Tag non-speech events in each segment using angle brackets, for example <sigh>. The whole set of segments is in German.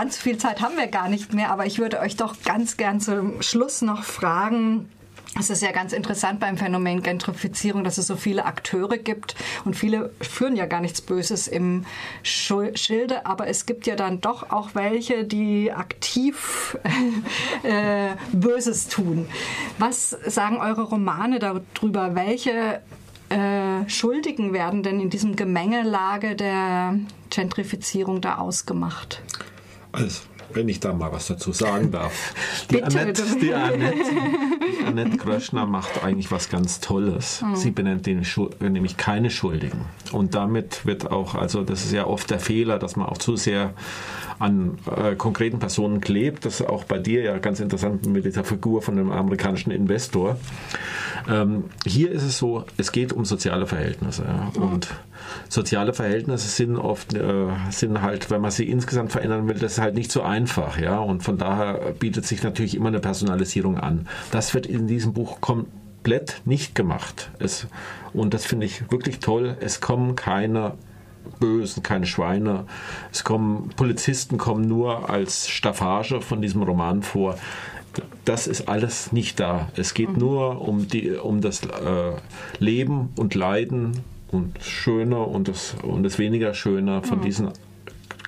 ganz viel Zeit haben wir gar nicht mehr, aber ich würde euch doch ganz gern zum Schluss noch fragen, es ist ja ganz interessant beim Phänomen Gentrifizierung, dass es so viele Akteure gibt und viele führen ja gar nichts Böses im Schilde, aber es gibt ja dann doch auch welche, die aktiv <laughs> äh, Böses tun. Was sagen eure Romane darüber? Welche äh, Schuldigen werden denn in diesem Gemengelage der Gentrifizierung da ausgemacht? Also, wenn ich da mal was dazu sagen darf. <laughs> Die Annette. Die Annette, die Annette Kröschner macht eigentlich was ganz Tolles. Mhm. Sie benennt den nämlich keine Schuldigen. Und damit wird auch, also das ist ja oft der Fehler, dass man auch zu sehr an äh, konkreten Personen klebt. Das ist auch bei dir ja ganz interessant mit dieser Figur von einem amerikanischen Investor. Ähm, hier ist es so, es geht um soziale Verhältnisse. Ja. Und soziale Verhältnisse sind oft, äh, sind halt, wenn man sie insgesamt verändern will, das ist halt nicht so einfach. Ja. Und von daher bietet sich natürlich immer eine Personalisierung an. Das wird in diesem Buch komplett nicht gemacht. Es, und das finde ich wirklich toll. Es kommen keine Bösen, keine Schweine. Es kommen Polizisten kommen nur als Staffage von diesem Roman vor das ist alles nicht da. Es geht mhm. nur um, die, um das äh, Leben und Leiden und Schöne und das, und das weniger Schöne von mhm. diesen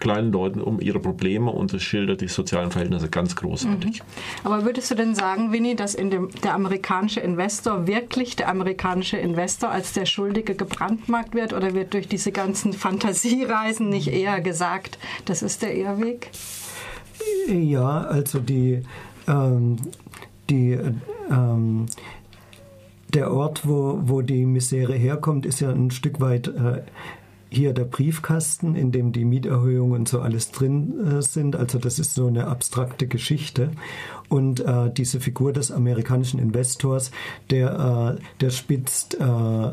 kleinen Leuten um ihre Probleme und es schildert die sozialen Verhältnisse ganz großartig. Mhm. Aber würdest du denn sagen, Winnie, dass in dem, der amerikanische Investor wirklich der amerikanische Investor als der Schuldige gebrandmarkt wird oder wird durch diese ganzen Fantasiereisen nicht eher gesagt, das ist der Irrweg? Ja, also die ähm, die, ähm, der Ort, wo, wo die Misere herkommt, ist ja ein Stück weit äh, hier der Briefkasten, in dem die Mieterhöhungen und so alles drin äh, sind. Also das ist so eine abstrakte Geschichte. Und äh, diese Figur des amerikanischen Investors, der, äh, der spitzt äh,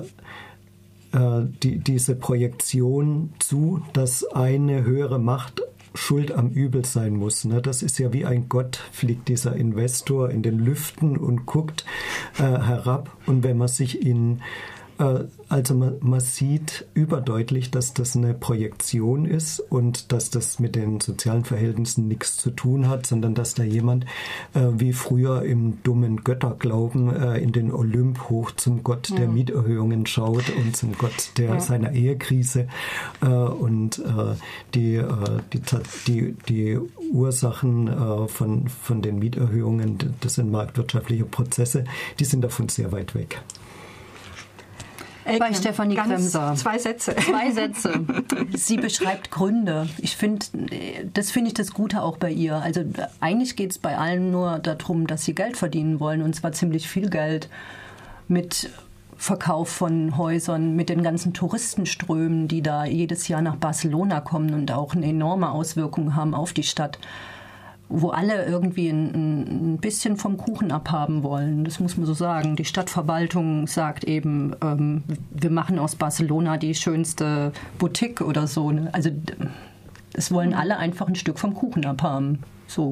äh, die, diese Projektion zu, dass eine höhere Macht schuld am Übel sein muss. Ne? Das ist ja wie ein Gott, fliegt dieser Investor in den Lüften und guckt äh, herab. Und wenn man sich in also man, man, sieht überdeutlich, dass das eine Projektion ist und dass das mit den sozialen Verhältnissen nichts zu tun hat, sondern dass da jemand äh, wie früher im dummen Götterglauben äh, in den Olymp hoch zum Gott der Mieterhöhungen schaut und zum Gott der ja. seiner Ehekrise äh, und äh, die, äh, die, die, die Ursachen von, von den Mieterhöhungen, das sind marktwirtschaftliche Prozesse, die sind davon sehr weit weg. Elke, bei Stefanie Kremser. Zwei Sätze. Zwei <laughs> Sätze. Sie beschreibt Gründe. Ich finde, das finde ich das Gute auch bei ihr. Also eigentlich geht es bei allen nur darum, dass sie Geld verdienen wollen und zwar ziemlich viel Geld mit Verkauf von Häusern, mit den ganzen Touristenströmen, die da jedes Jahr nach Barcelona kommen und auch eine enorme Auswirkung haben auf die Stadt wo alle irgendwie ein, ein, bisschen vom Kuchen abhaben wollen. Das muss man so sagen. Die Stadtverwaltung sagt eben, ähm, wir machen aus Barcelona die schönste Boutique oder so. Ne? Also es wollen alle einfach ein Stück vom Kuchen abhaben. So.